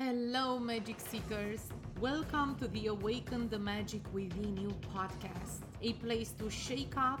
Hello, Magic Seekers. Welcome to the Awaken the Magic Within You podcast, a place to shake up,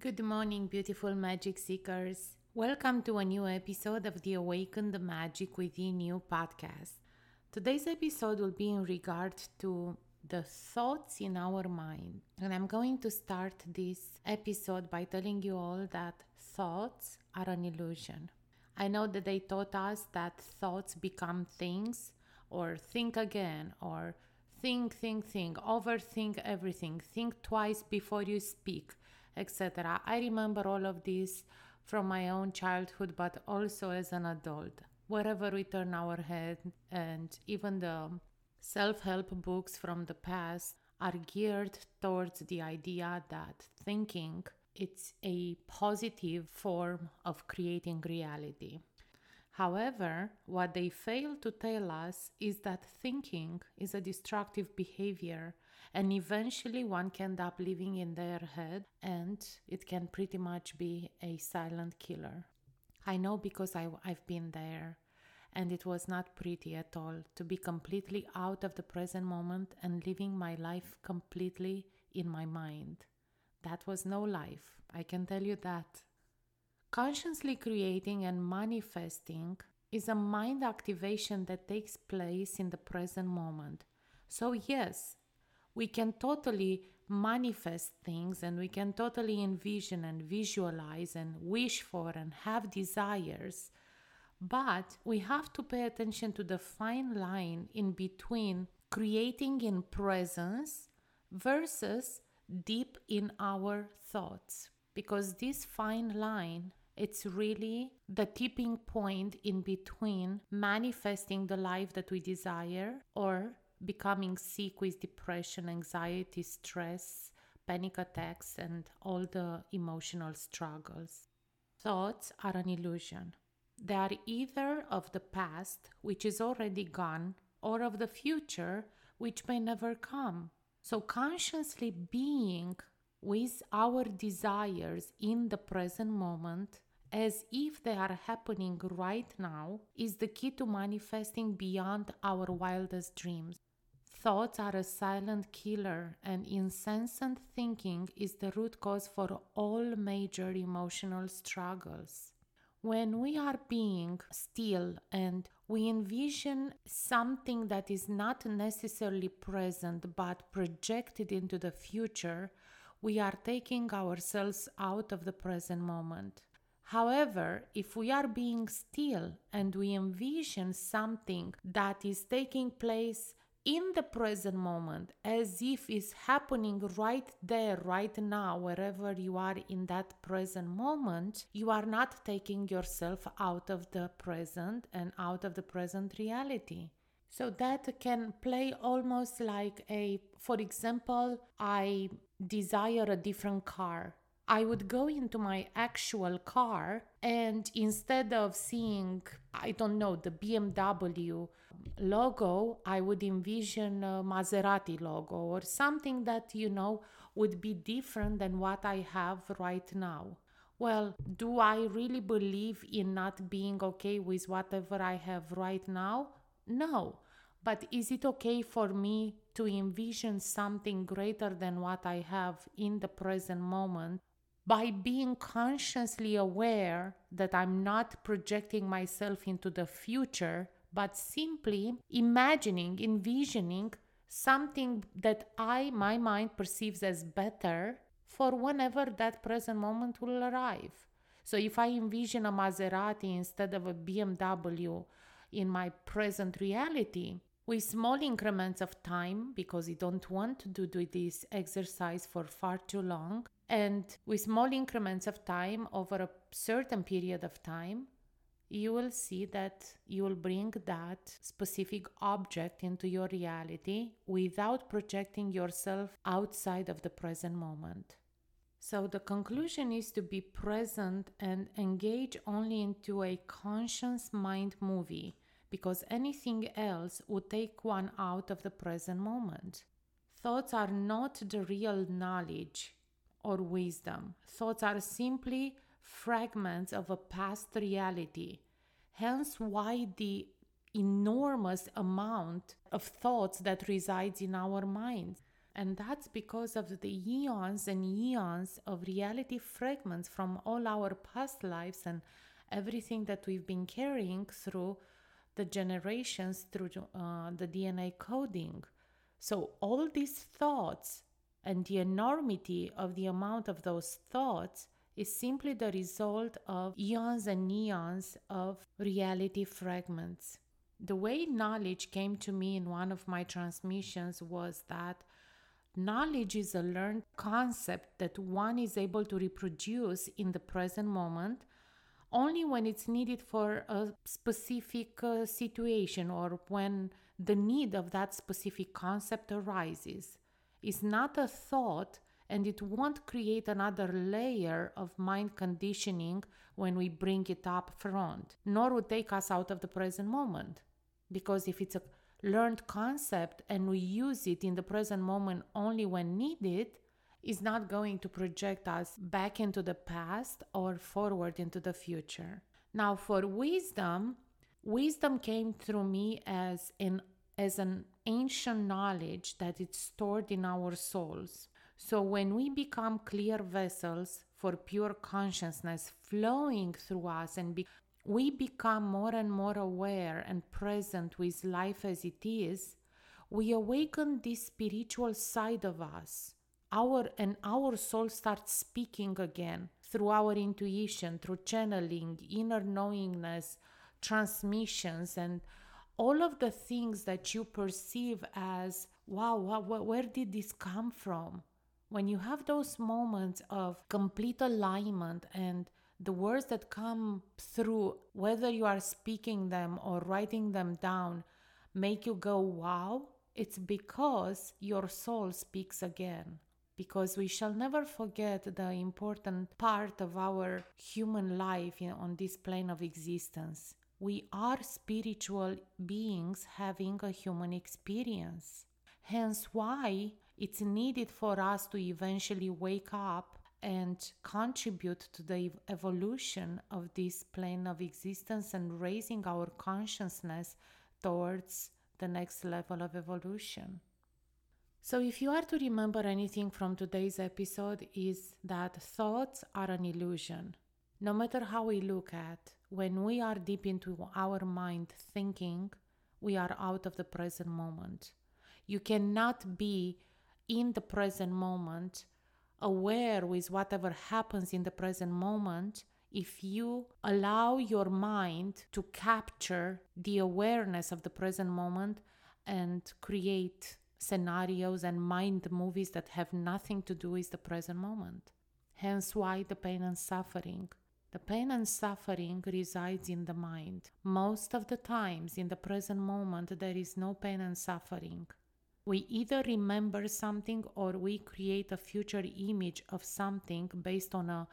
Good morning, beautiful magic seekers. Welcome to a new episode of the Awaken the Magic Within You podcast. Today's episode will be in regard to the thoughts in our mind. And I'm going to start this episode by telling you all that thoughts are an illusion. I know that they taught us that thoughts become things, or think again, or think, think, think, overthink everything, think twice before you speak, etc. I remember all of this from my own childhood, but also as an adult. Wherever we turn our head, and even the Self help books from the past are geared towards the idea that thinking it's a positive form of creating reality. However, what they fail to tell us is that thinking is a destructive behavior and eventually one can end up living in their head and it can pretty much be a silent killer. I know because I, I've been there and it was not pretty at all to be completely out of the present moment and living my life completely in my mind. That was no life, I can tell you that. Consciously creating and manifesting is a mind activation that takes place in the present moment. So, yes, we can totally manifest things and we can totally envision and visualize and wish for and have desires but we have to pay attention to the fine line in between creating in presence versus deep in our thoughts. Because this fine line it's really the tipping point in between manifesting the life that we desire or becoming sick with depression, anxiety, stress, panic attacks, and all the emotional struggles. Thoughts are an illusion. They are either of the past, which is already gone, or of the future, which may never come. So, consciously being with our desires in the present moment, as if they are happening right now, is the key to manifesting beyond our wildest dreams. Thoughts are a silent killer, and incessant thinking is the root cause for all major emotional struggles. When we are being still and we envision something that is not necessarily present but projected into the future, we are taking ourselves out of the present moment. However, if we are being still and we envision something that is taking place in the present moment as if it's happening right there, right now, wherever you are in that present moment, you are not taking yourself out of the present and out of the present reality. So that can play almost like a, for example, I desire a different car I would go into my actual car and instead of seeing, I don't know, the BMW logo, I would envision a Maserati logo or something that, you know, would be different than what I have right now. Well, do I really believe in not being okay with whatever I have right now? No. But is it okay for me to envision something greater than what I have in the present moment by being consciously aware that I'm not projecting myself into the future, but simply imagining, envisioning something that I, my mind, perceives as better for whenever that present moment will arrive. So if I envision a Maserati instead of a BMW in my present reality, with small increments of time, because you don't want to do this exercise for far too long, and with small increments of time over a certain period of time, you will see that you will bring that specific object into your reality without projecting yourself outside of the present moment. So the conclusion is to be present and engage only into a conscious mind movie because anything else would take one out of the present moment. Thoughts are not the real knowledge or wisdom. Thoughts are simply fragments of a past reality. Hence, why the enormous amount of thoughts that resides in our minds. And that's because of the eons and eons of reality fragments from all our past lives and everything that we've been carrying through the generations through uh, the DNA coding. So, all these thoughts and the enormity of the amount of those thoughts is simply the result of eons and eons of reality fragments. The way knowledge came to me in one of my transmissions was that knowledge is a learned concept that one is able to reproduce in the present moment only when it's needed for a specific uh, situation or when the need of that specific concept arises. It's not a thought and it won't create another layer of mind conditioning when we bring it up front, nor would take us out of the present moment. Because if it's a learned concept and we use it in the present moment only when needed, is not going to project us back into the past or forward into the future. Now, for wisdom, wisdom came through me as an as an ancient knowledge that it's stored in our souls. So when we become clear vessels for pure consciousness flowing through us and be- we become more and more aware and present with life as it is, we awaken this spiritual side of us. Our and our soul starts speaking again through our intuition through channeling inner knowingness transmissions and all of the things that you perceive as wow, wow where did this come from when you have those moments of complete alignment and the words that come through whether you are speaking them or writing them down make you go wow it's because your soul speaks again because we shall never forget the important part of our human life in, on this plane of existence. We are spiritual beings having a human experience. Hence, why it's needed for us to eventually wake up and contribute to the evolution of this plane of existence and raising our consciousness towards the next level of evolution. So, if you are to remember anything from today's episode, is that thoughts are an illusion. No matter how we look at, when we are deep into our mind thinking, we are out of the present moment. You cannot be in the present moment, aware with whatever happens in the present moment, if you allow your mind to capture the awareness of the present moment and create scenarios and mind movies that have nothing to do with the present moment. Hence, why the pain and suffering. The pain and suffering resides in the mind. Most of the times, in the present moment, there is no pain and suffering. We either remember something or we create a future image of something based on a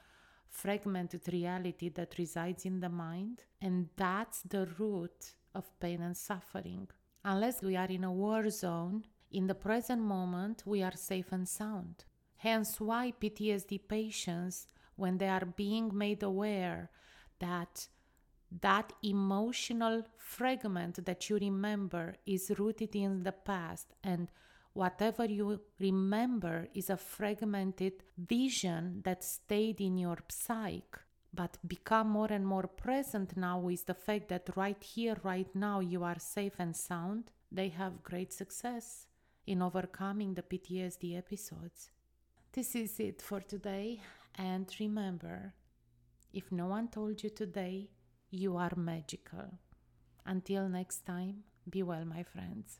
fragmented reality that resides in the mind, and that's the root of pain and suffering. Unless we are in a war zone, in the present moment, we are safe and sound. Hence, why PTSD patients, when they are being made aware that that emotional fragment that you remember is rooted in the past and whatever you remember is a fragmented vision that stayed in your psyche but become more and more present now with the fact that right here right now you are safe and sound they have great success in overcoming the PTSD episodes. This is it for today, and remember if no one told you today, you are magical. Until next time, be well, my friends.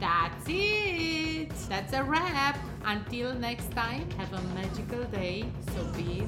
That's it! That's a wrap! Until next time, have a magical day, so be